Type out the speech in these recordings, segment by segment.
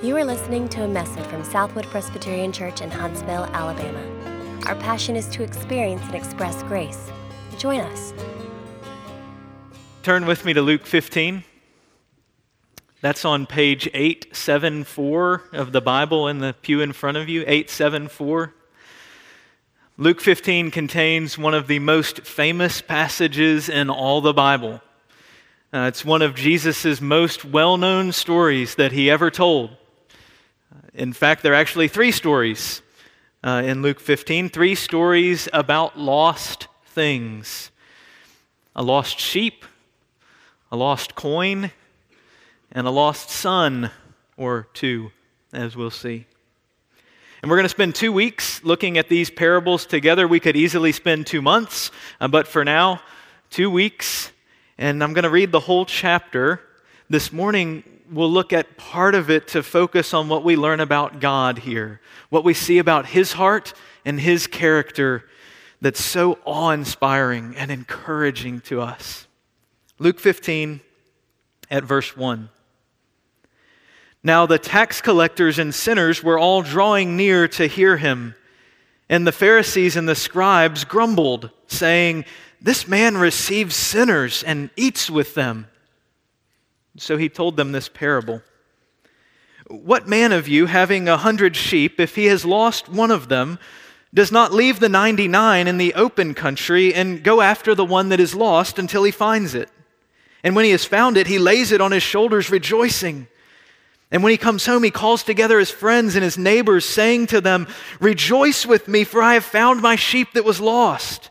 You are listening to a message from Southwood Presbyterian Church in Huntsville, Alabama. Our passion is to experience and express grace. Join us. Turn with me to Luke 15. That's on page 874 of the Bible in the pew in front of you, 874. Luke 15 contains one of the most famous passages in all the Bible. Uh, it's one of Jesus' most well known stories that he ever told. In fact, there are actually three stories uh, in Luke 15, three stories about lost things a lost sheep, a lost coin, and a lost son or two, as we'll see. And we're going to spend two weeks looking at these parables together. We could easily spend two months, uh, but for now, two weeks. And I'm going to read the whole chapter. This morning, we'll look at part of it to focus on what we learn about God here, what we see about His heart and His character that's so awe inspiring and encouraging to us. Luke 15 at verse 1. Now the tax collectors and sinners were all drawing near to hear him. And the Pharisees and the scribes grumbled, saying, This man receives sinners and eats with them. So he told them this parable What man of you, having a hundred sheep, if he has lost one of them, does not leave the 99 in the open country and go after the one that is lost until he finds it? And when he has found it, he lays it on his shoulders, rejoicing. And when he comes home, he calls together his friends and his neighbors, saying to them, Rejoice with me, for I have found my sheep that was lost.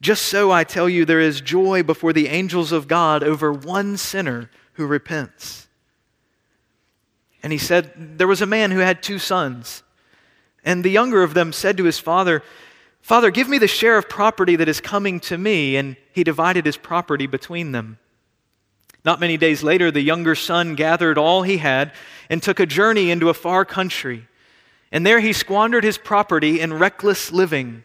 Just so I tell you, there is joy before the angels of God over one sinner who repents. And he said, There was a man who had two sons. And the younger of them said to his father, Father, give me the share of property that is coming to me. And he divided his property between them. Not many days later, the younger son gathered all he had and took a journey into a far country. And there he squandered his property in reckless living.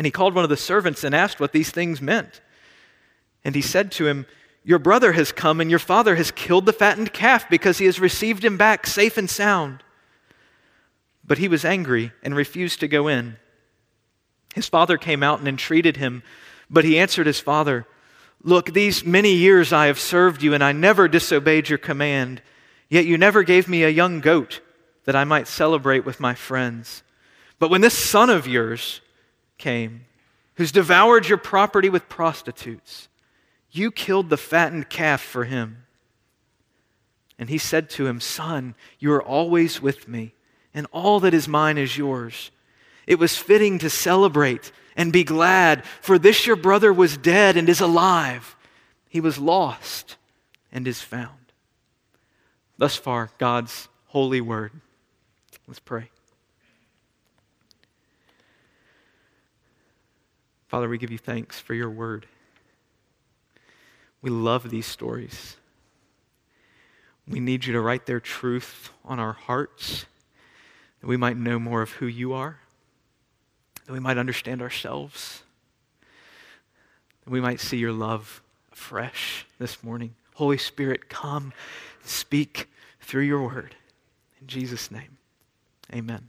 And he called one of the servants and asked what these things meant. And he said to him, Your brother has come, and your father has killed the fattened calf because he has received him back safe and sound. But he was angry and refused to go in. His father came out and entreated him, but he answered his father, Look, these many years I have served you, and I never disobeyed your command. Yet you never gave me a young goat that I might celebrate with my friends. But when this son of yours came, who's devoured your property with prostitutes, you killed the fattened calf for him. And he said to him, Son, you are always with me, and all that is mine is yours. it was fitting to celebrate and be glad, for this your brother was dead and is alive. He was lost and is found. Thus far, God's holy word. Let's pray. Father, we give you thanks for your word. We love these stories. We need you to write their truth on our hearts that we might know more of who you are, that we might understand ourselves, that we might see your love afresh this morning. Holy Spirit, come, speak through your word. In Jesus' name, amen.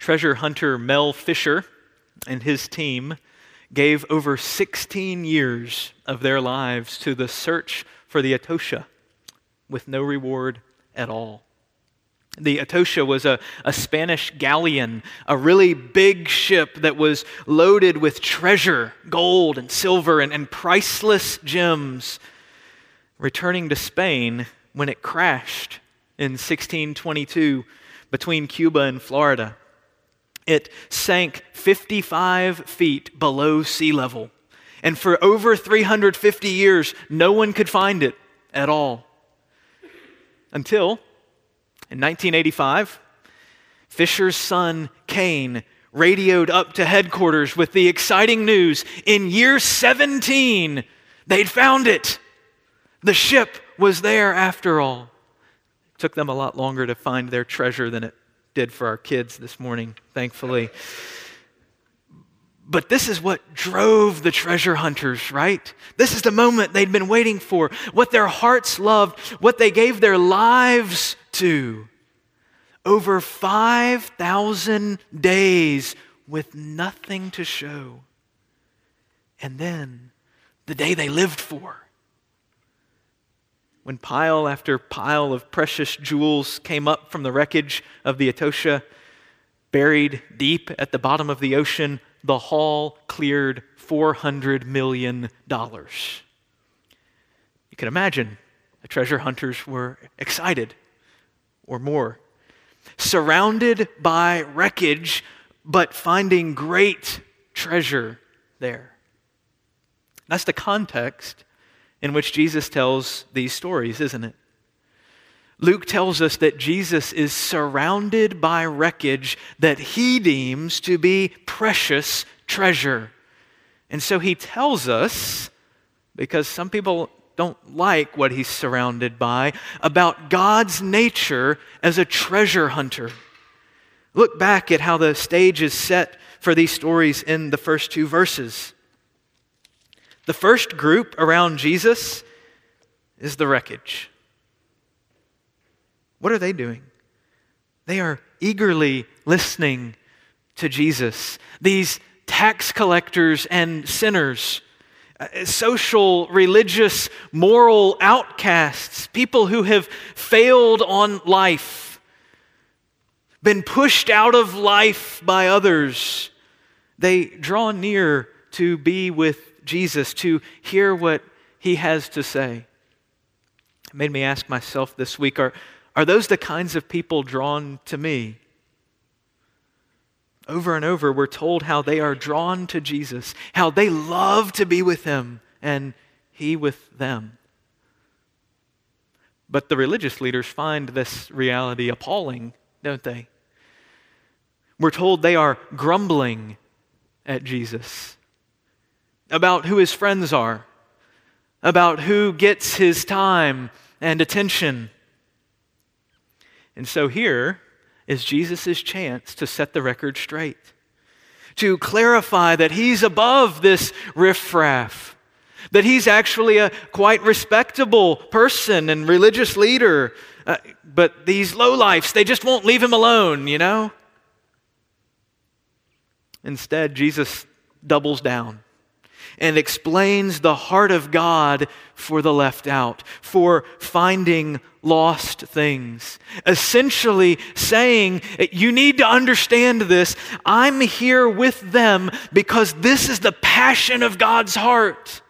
Treasure hunter Mel Fisher and his team gave over 16 years of their lives to the search for the Atocha with no reward at all. The Atocha was a, a Spanish galleon, a really big ship that was loaded with treasure, gold and silver, and, and priceless gems, returning to Spain when it crashed in 1622 between Cuba and Florida. It sank 55 feet below sea level. And for over 350 years, no one could find it at all. Until in 1985, Fisher's son, Kane, radioed up to headquarters with the exciting news in year 17, they'd found it. The ship was there after all. It took them a lot longer to find their treasure than it did for our kids this morning, thankfully. But this is what drove the treasure hunters, right? This is the moment they'd been waiting for, what their hearts loved, what they gave their lives to. Over 5,000 days with nothing to show. And then the day they lived for when pile after pile of precious jewels came up from the wreckage of the Atocha, buried deep at the bottom of the ocean, the haul cleared $400 million. You can imagine the treasure hunters were excited or more. Surrounded by wreckage, but finding great treasure there. That's the context in which Jesus tells these stories, isn't it? Luke tells us that Jesus is surrounded by wreckage that he deems to be precious treasure. And so he tells us, because some people don't like what he's surrounded by, about God's nature as a treasure hunter. Look back at how the stage is set for these stories in the first two verses. The first group around Jesus is the wreckage. What are they doing? They are eagerly listening to Jesus. These tax collectors and sinners, uh, social, religious, moral outcasts, people who have failed on life, been pushed out of life by others, they draw near to be with Jesus, to hear what he has to say. It made me ask myself this week are, are those the kinds of people drawn to me? Over and over, we're told how they are drawn to Jesus, how they love to be with him, and he with them. But the religious leaders find this reality appalling, don't they? We're told they are grumbling at Jesus about who his friends are, about who gets his time and attention. And so here is Jesus' chance to set the record straight, to clarify that he's above this riffraff, that he's actually a quite respectable person and religious leader. Uh, but these lowlifes, they just won't leave him alone, you know? Instead, Jesus doubles down and explains the heart of God for the left out, for finding lost things. Essentially saying, You need to understand this. I'm here with them because this is the passion of God's heart.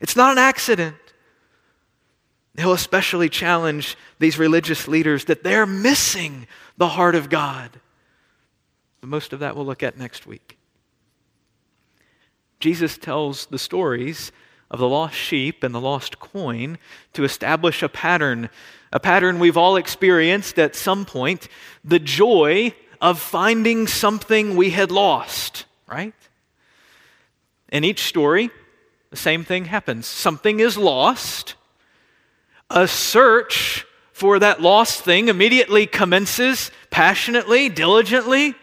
It's not an accident. He'll especially challenge these religious leaders that they're missing the heart of God. But most of that we'll look at next week. Jesus tells the stories of the lost sheep and the lost coin to establish a pattern, a pattern we've all experienced at some point the joy of finding something we had lost, right? In each story, the same thing happens. Something is lost, a search for that lost thing immediately commences passionately, diligently.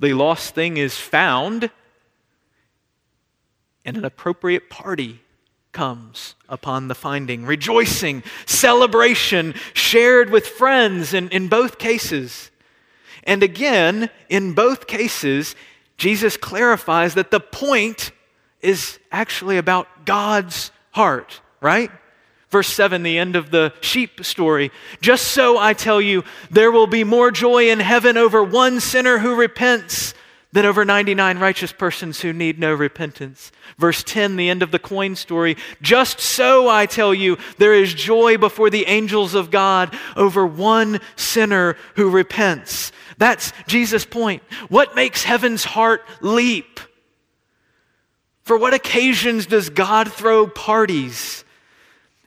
The lost thing is found and an appropriate party comes upon the finding. Rejoicing, celebration, shared with friends in, in both cases. And again, in both cases, Jesus clarifies that the point is actually about God's heart, right? Verse 7, the end of the sheep story. Just so I tell you, there will be more joy in heaven over one sinner who repents than over 99 righteous persons who need no repentance. Verse 10, the end of the coin story. Just so I tell you, there is joy before the angels of God over one sinner who repents. That's Jesus' point. What makes heaven's heart leap? For what occasions does God throw parties?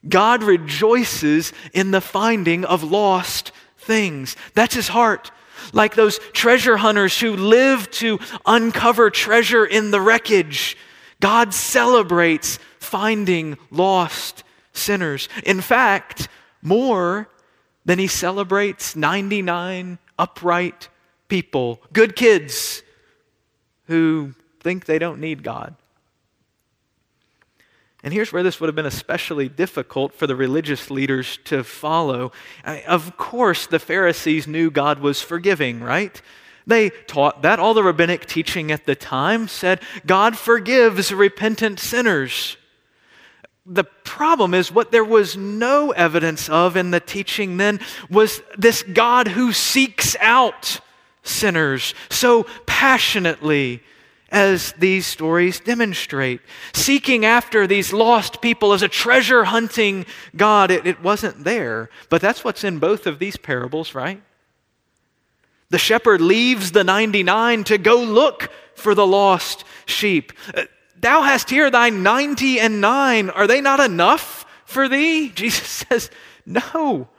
God rejoices in the finding of lost things. That's his heart like those treasure hunters who live to uncover treasure in the wreckage. God celebrates finding lost sinners. In fact, more than he celebrates 99 upright people, good kids who think they don't need God. And here's where this would have been especially difficult for the religious leaders to follow. Uh, of course, the Pharisees knew God was forgiving, right? They taught that. All the rabbinic teaching at the time said God forgives repentant sinners. The problem is what there was no evidence of in the teaching then was this God who seeks out sinners so passionately as these stories demonstrate. Seeking after these lost people as a treasure hunting God, it, it, wasn't there. But that's what's in both of these parables, right? The shepherd leaves the 99 to go look for the lost sheep. Uh, Thou hast here thy 90 and 9. Are they not enough for thee? Jesus says, No.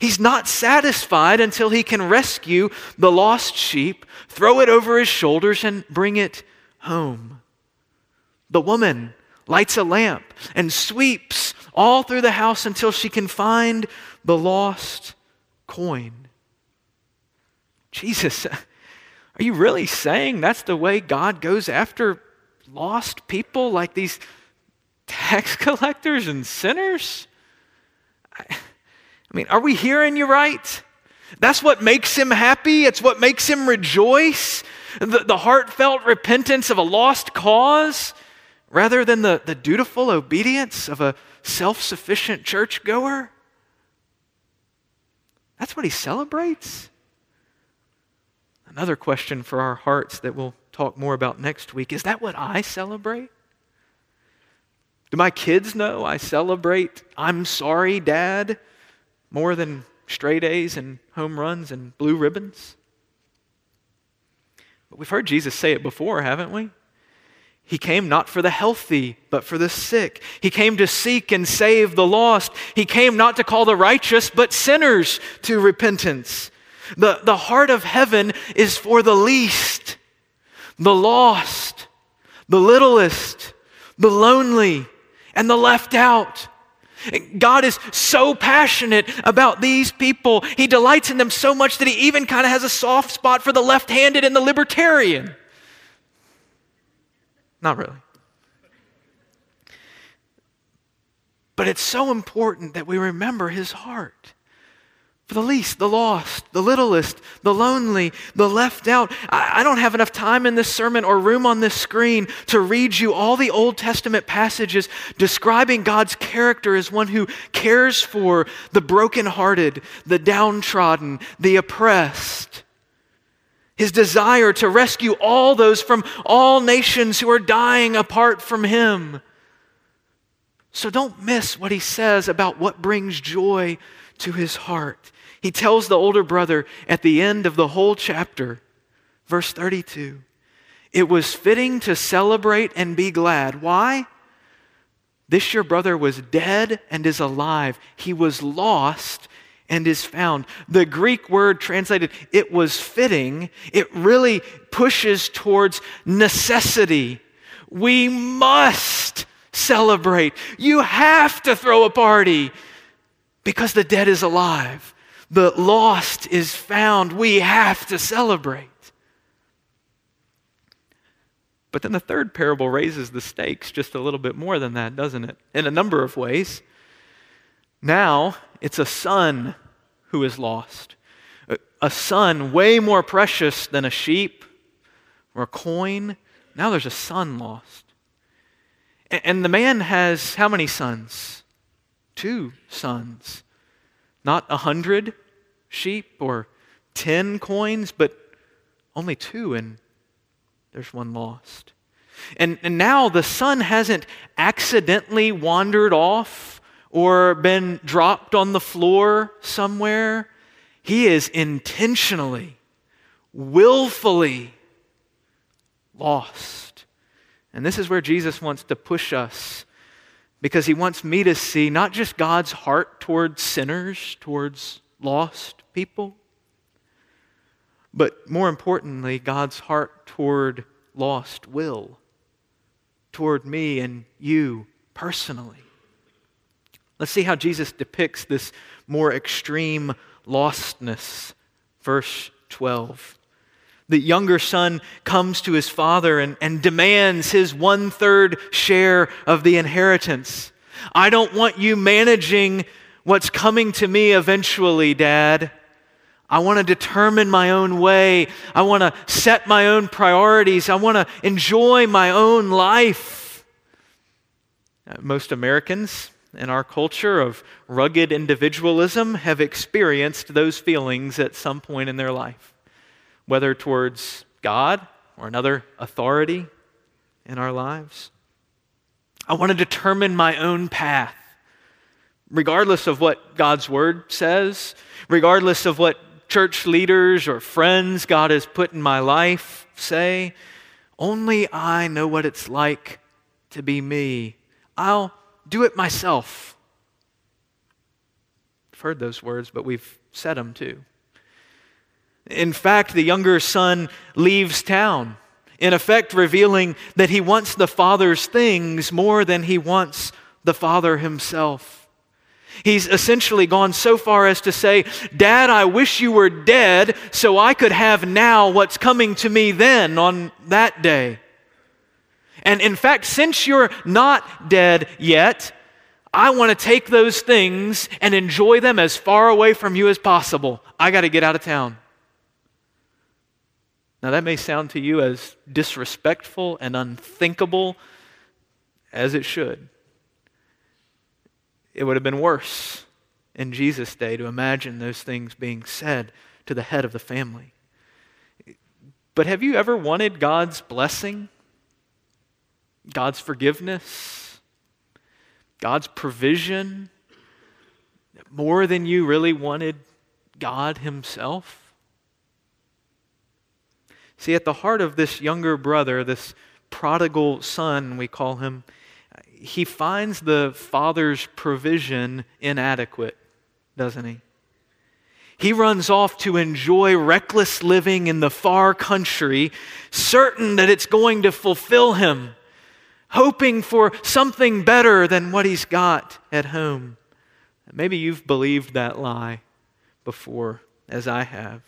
He's not satisfied until he can rescue the lost sheep, throw it over his shoulders, and bring it home. The woman lights a lamp and sweeps all through the house until she can find the lost coin. Jesus, are you really saying that's the way God goes after lost people like these tax collectors and sinners? I, I mean, are we hearing you right? That's what makes him happy. It's what makes him rejoice. The, the heartfelt repentance of a lost cause rather than the, the dutiful obedience of a self sufficient churchgoer. That's what he celebrates. Another question for our hearts that we'll talk more about next week is that what I celebrate? Do my kids know I celebrate I'm sorry, Dad? More than straight A's and home runs and blue ribbons? But we've heard Jesus say it before, haven't we? He came not for the healthy, but for the sick. He came to seek and save the lost. He came not to call the righteous, but sinners to repentance. The, the heart of heaven is for the least, the lost, the littlest, the lonely, and the left out. God is so passionate about these people. He delights in them so much that he even kind of has a soft spot for the left handed and the libertarian. Not really. But it's so important that we remember his heart for the least, the lost, the littlest, the lonely, the left out. I, I, don't have enough time in this sermon or room on this screen to read you all the Old Testament passages describing God's character as one who cares for the brokenhearted, the downtrodden, the oppressed. His desire to rescue all those from all nations who are dying apart from Him. So don't miss what he says about what brings joy to his heart. He tells the older brother at the end of the whole chapter, verse 32, it was fitting to celebrate and be glad. Why? This your brother was dead and is alive. He was lost and is found. The Greek word translated, it was fitting, it really pushes towards necessity. We must celebrate. You have to throw a party because the dead is alive. The lost is found. We have to celebrate. But then the third parable raises the stakes just a little bit more than that, doesn't it? In a number of ways. Now it's a son who is lost. A son way more precious than a sheep or a coin. Now there's a son lost. And the man has how many sons? Two sons. Not a hundred sheep or ten coins, but only two, and there's one lost. And, and now the son hasn't accidentally wandered off or been dropped on the floor somewhere. He is intentionally, willfully lost. And this is where Jesus wants to push us because he wants me to see not just God's heart towards sinners, towards lost people, but more importantly, God's heart toward lost will, toward me and you personally. Let's see how Jesus depicts this more extreme lostness. Verse 12. The younger son comes to his father and, and demands his one third share of the inheritance. I don't want you managing what's coming to me eventually, Dad. I want to determine my own way. I want to set my own priorities. I want to enjoy my own life. Uh, most Americans in our culture of rugged individualism have experienced those feelings at some point in their life, whether towards God or another authority in our lives. I want to determine my own path, regardless of what God's word says, regardless of what church leaders or friends God has put in my life say. Only I know what it's like to be me. I'll do it myself. I've heard those words, but we've said them too. In fact, the younger son leaves town, in effect, revealing that he wants the father's things more than he wants the father himself. He's essentially gone so far as to say, Dad, I wish you were dead so I could have now what's coming to me then on that day. And in fact, since you're not dead yet, I want to take those things and enjoy them as far away from you as possible. I got to get out of town. Now, that may sound to you as disrespectful and unthinkable as it should. It would have been worse in Jesus' day to imagine those things being said to the head of the family. But have you ever wanted God's blessing? God's forgiveness? God's provision? More than you really wanted God Himself? See, at the heart of this younger brother, this prodigal son, we call him, he finds the father's provision inadequate, doesn't he? He runs off to enjoy reckless living in the far country, certain that it's going to fulfill him, hoping for something better than what he's got at home. Maybe you've believed that lie before, as I have.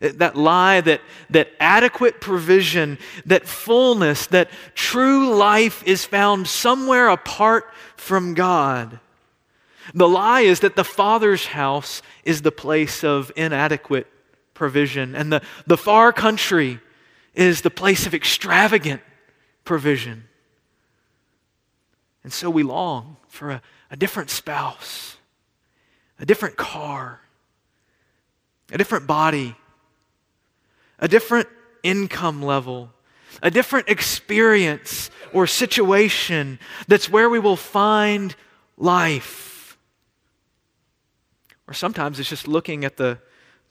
That lie that, that adequate provision, that fullness, that true life is found somewhere apart from God. The lie is that the Father's house is the place of inadequate provision, and the, the far country is the place of extravagant provision. And so we long for a, a different spouse, a different car, a different body, a different income level. a different experience or situation that's where we will find life. Or sometimes it's just looking at the,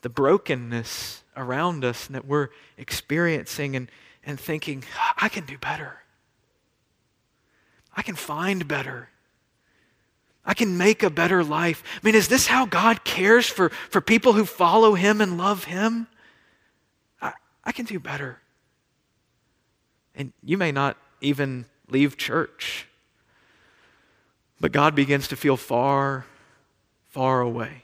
the brokenness around us that we're experiencing and, and thinking, I can do better. I can find better. I can make a better life. I mean, is this how God cares for, for people who follow Him and love Him? I, can do better. And you may not even leave church, but God begins to feel far, far away.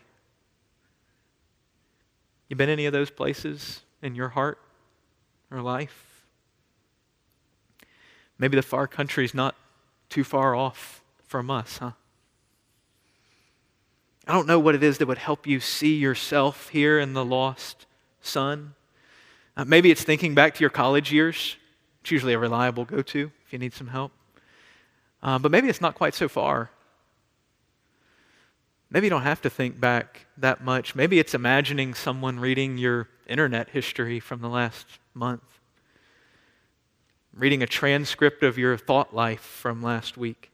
You been any of those places in your heart or life? Maybe the far country is not too far off from us, huh? I don't know what it is that would help you see yourself here in the lost son. Uh, maybe it's thinking back to your college years. It's usually a reliable go to if you need some help. Uh, but maybe it's not quite so far. Maybe you don't have to think back that much. Maybe it's imagining someone reading your internet history from the last month, reading a transcript of your thought life from last week.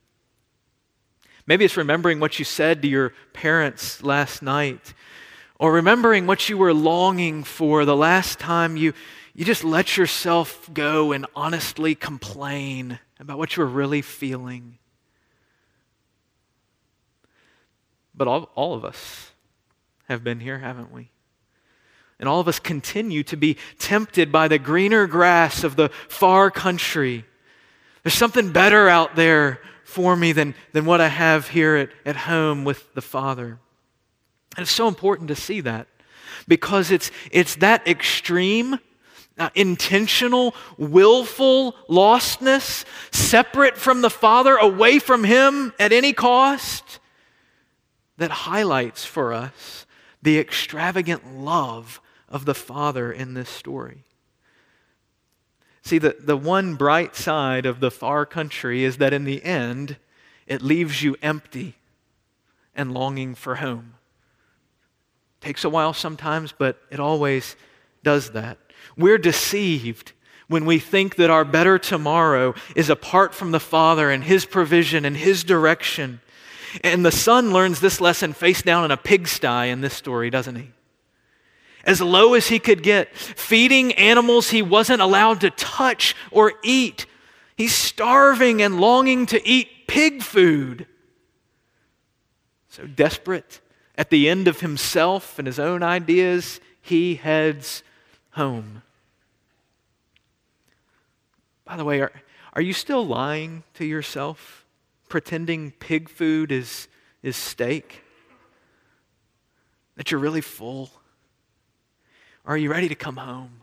Maybe it's remembering what you said to your parents last night, or remembering what you were longing for the last time you, you just let yourself go and honestly complain about what you were really feeling. But all, all of us have been here, haven't we? And all of us continue to be tempted by the greener grass of the far country. There's something better out there for me than, than what I have here at, at home with the Father. And it's so important to see that because it's, it's that extreme, uh, intentional, willful lostness, separate from the Father, away from Him at any cost, that highlights for us the extravagant love of the Father in this story. See, the, the one bright side of the far country is that in the end, it leaves you empty and longing for home. Takes a while sometimes, but it always does that. We're deceived when we think that our better tomorrow is apart from the Father and His provision and His direction. And the son learns this lesson face down in a pigsty in this story, doesn't he? as low as he could get, feeding animals he wasn't allowed to touch or eat. He's starving and longing to eat pig food. So desperate, at the end of himself and his own ideas, he heads home. By the way, are, are you still lying to yourself, pretending pig food is, is steak? That you're really full? Are you ready to come home?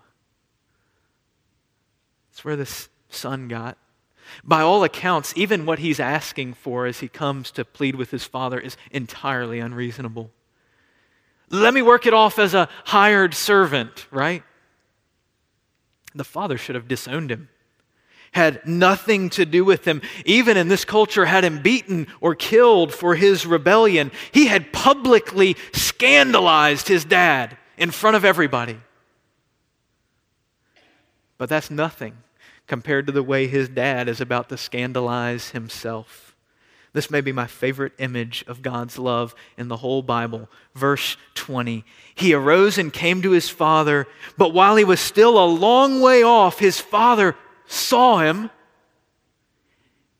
That's where this son got. By all accounts, even what he's asking for as he comes to plead with his father is entirely unreasonable. Let me work it off as a hired servant, right? The father should have disowned him, had nothing to do with him, even in this culture, had him beaten or killed for his rebellion. He had publicly scandalized his dad in front of everybody. But that's nothing compared to the way his dad is about to scandalize himself. This may be my favorite image of God's love in the whole Bible. Verse 20. He arose and came to his father, but while he was still a long way off, his father saw him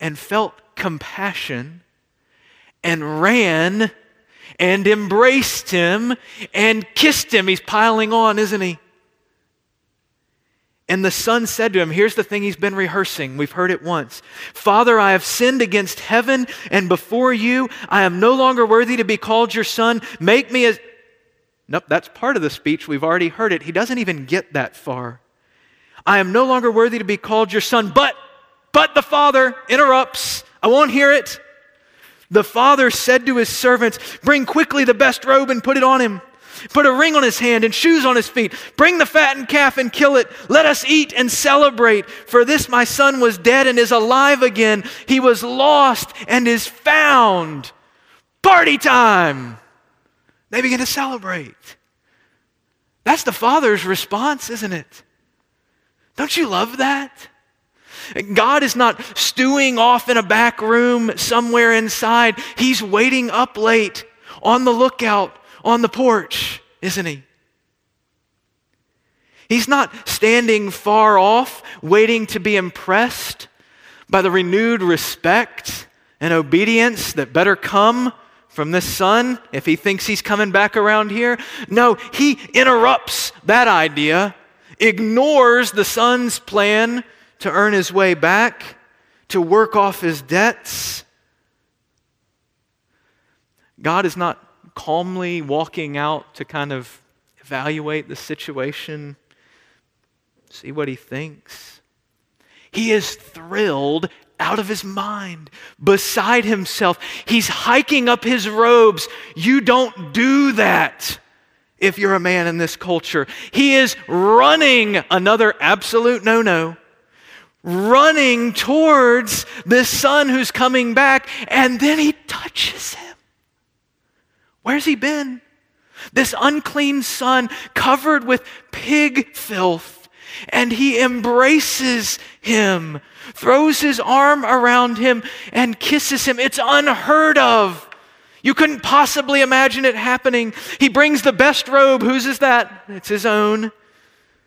and felt compassion and ran and embraced him and kissed him. He's piling on, isn't he? And the son said to him, Here's the thing he's been rehearsing. We've heard it once. Father, I have sinned against heaven and before you. I am no longer worthy to be called your son. Make me as. Nope, that's part of the speech. We've already heard it. He doesn't even get that far. I am no longer worthy to be called your son, but, but the father interrupts. I won't hear it. The father said to his servants, Bring quickly the best robe and put it on him. Put a ring on his hand and shoes on his feet. Bring the fattened calf and kill it. Let us eat and celebrate. For this my son was dead and is alive again. He was lost and is found. Party time. They begin to celebrate. That's the father's response, isn't it? Don't you love that? God is not stewing off in a back room somewhere inside. He's waiting up late on the lookout on the porch, isn't he? He's not standing far off, waiting to be impressed by the renewed respect and obedience that better come from this son if he thinks he's coming back around here. No, he interrupts that idea, ignores the son's plan to earn his way back, to work off his debts. God is not calmly walking out to kind of evaluate the situation, see what he thinks. He is thrilled out of his mind, beside himself. He's hiking up his robes. You don't do that if you're a man in this culture. He is running, another absolute no no, running towards this son who's coming back, and then he touches him. Where's he been? This unclean son covered with pig filth, and he embraces him, throws his arm around him, and kisses him. It's unheard of. You couldn't possibly imagine it happening. He brings the best robe. Whose is that? It's his own.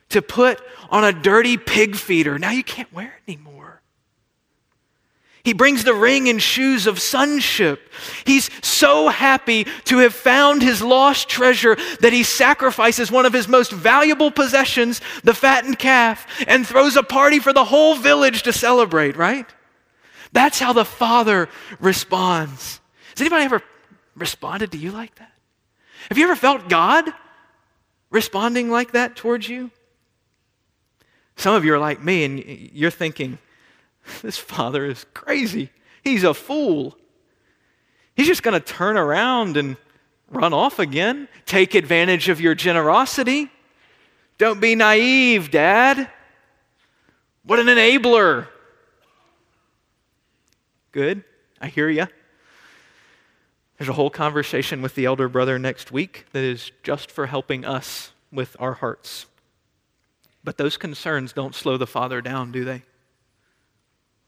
To put on a dirty pig feeder. Now you can't wear it anymore. He brings the ring and shoes of sonship. He's so happy to have found his lost treasure that he sacrifices one of his most valuable possessions, the fattened calf, and throws a party for the whole village to celebrate, right? That's how the Father responds. Has anybody ever responded to you like that? Have you ever felt God responding like that towards you? Some of you are like me and you're thinking, This father is crazy. He's a fool. He's just going to turn around and run off again, take advantage of your generosity. Don't be naive, Dad. What an enabler. Good. I hear you. There's a whole conversation with the elder brother next week that is just for helping us with our hearts. But those concerns don't slow the father down, do they?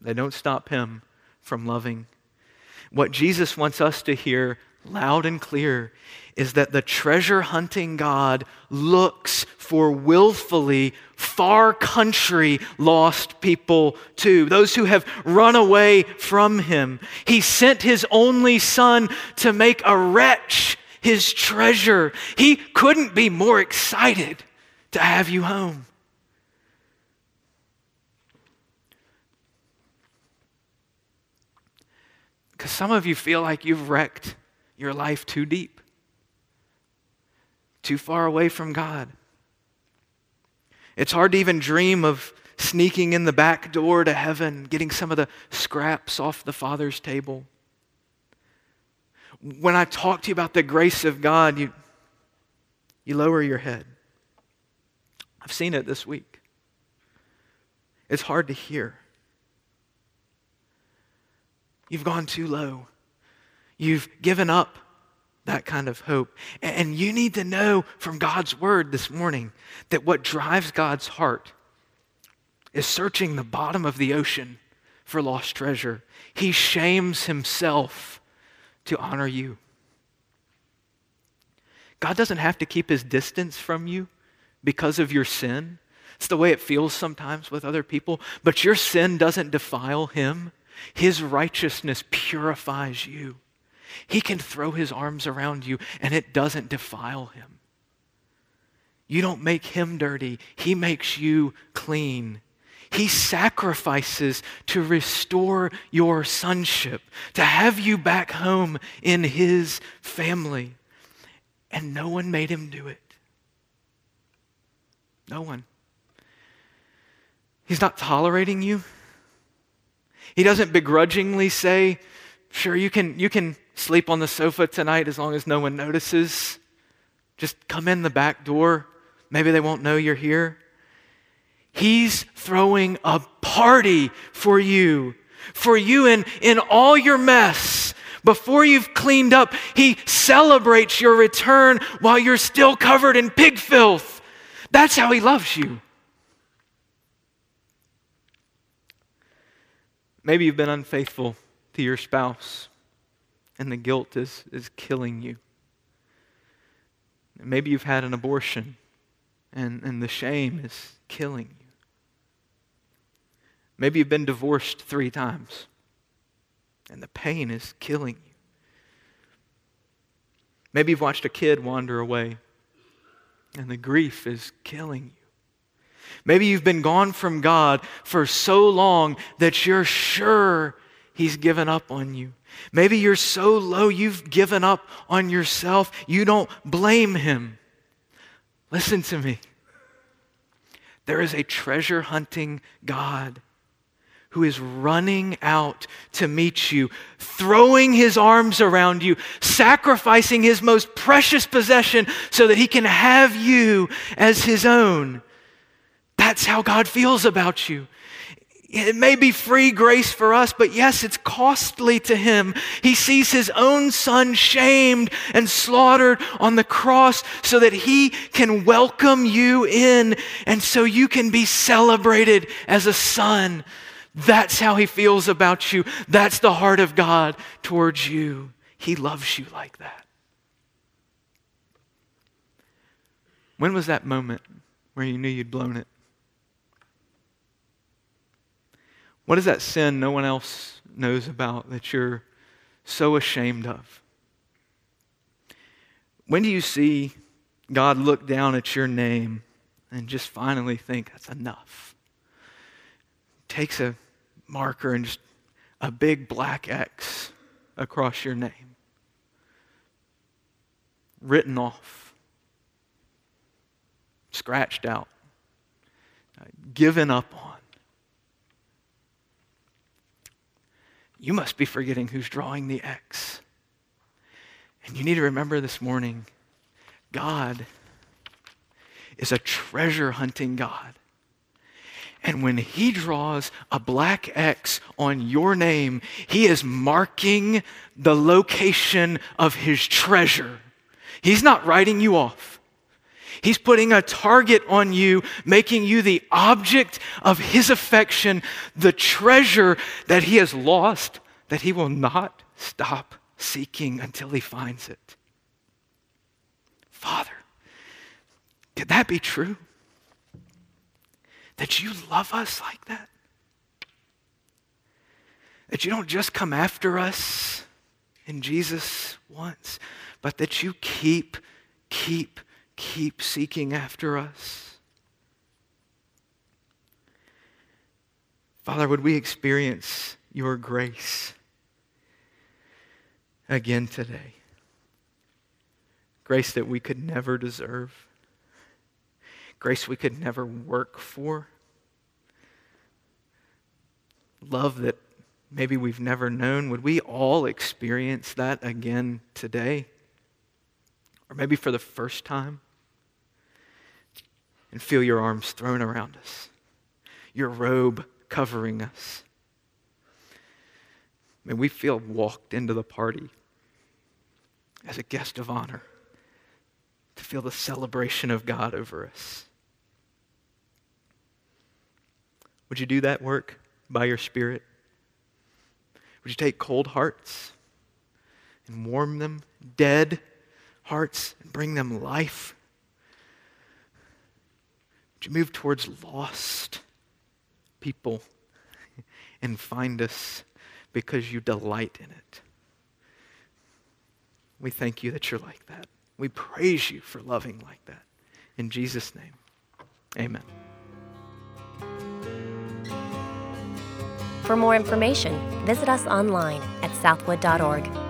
They don't stop him from loving. What Jesus wants us to hear loud and clear is that the treasure hunting God looks for willfully far country lost people too, those who have run away from him. He sent his only son to make a wretch his treasure. He couldn't be more excited to have you home. Because some of you feel like you've wrecked your life too deep, too far away from God. It's hard to even dream of sneaking in the back door to heaven, getting some of the scraps off the Father's table. When I talk to you about the grace of God, you, you lower your head. I've seen it this week. It's hard to hear. You've gone too low. You've given up that kind of hope. And you need to know from God's word this morning that what drives God's heart is searching the bottom of the ocean for lost treasure. He shames himself to honor you. God doesn't have to keep his distance from you because of your sin. It's the way it feels sometimes with other people, but your sin doesn't defile him. His righteousness purifies you. He can throw his arms around you and it doesn't defile him. You don't make him dirty, he makes you clean. He sacrifices to restore your sonship, to have you back home in his family. And no one made him do it. No one. He's not tolerating you. He doesn't begrudgingly say, Sure, you can, you can sleep on the sofa tonight as long as no one notices. Just come in the back door. Maybe they won't know you're here. He's throwing a party for you, for you in, in all your mess. Before you've cleaned up, He celebrates your return while you're still covered in pig filth. That's how He loves you. Maybe you've been unfaithful to your spouse and the guilt is, is killing you. Maybe you've had an abortion and, and the shame is killing you. Maybe you've been divorced three times and the pain is killing you. Maybe you've watched a kid wander away and the grief is killing you. Maybe you've been gone from God for so long that you're sure He's given up on you. Maybe you're so low you've given up on yourself, you don't blame Him. Listen to me. There is a treasure hunting God who is running out to meet you, throwing his arms around you, sacrificing his most precious possession so that he can have you as his own. That's how God feels about you. It may be free grace for us, but yes, it's costly to him. He sees his own son shamed and slaughtered on the cross so that he can welcome you in and so you can be celebrated as a son. That's how he feels about you. That's the heart of God towards you. He loves you like that. When was that moment where you knew you'd blown it? What is that sin no one else knows about that you're so ashamed of? When do you see God look down at your name and just finally think, that's enough? Takes a marker and just a big black X across your name. Written off, scratched out, uh, given up on. You must be forgetting who's drawing the X. And you need to remember this morning God is a treasure hunting God. And when he draws a black X on your name, he is marking the location of his treasure. He's not writing you off. He's putting a target on you, making you the object of his affection, the treasure that he has lost, that he will not stop seeking until he finds it. Father, could that be true? That you love us like that? That you don't just come after us in Jesus once, but that you keep, keep, keep seeking after us. Father, would we experience your grace again today? Grace that we could never deserve, grace we could never work for, love that maybe we've never known. Would we all experience that again today? Or maybe for the first time? And feel your arms thrown around us, your robe covering us. May we feel walked into the party as a guest of honor, to feel the celebration of God over us. Would you do that work by your Spirit? Would you take cold hearts and warm them, dead hearts, and bring them life? You move towards lost people and find us because you delight in it? We thank you that you're like that. We praise you for loving like that. In Jesus' name, amen. For more information, visit us online at southwood.org.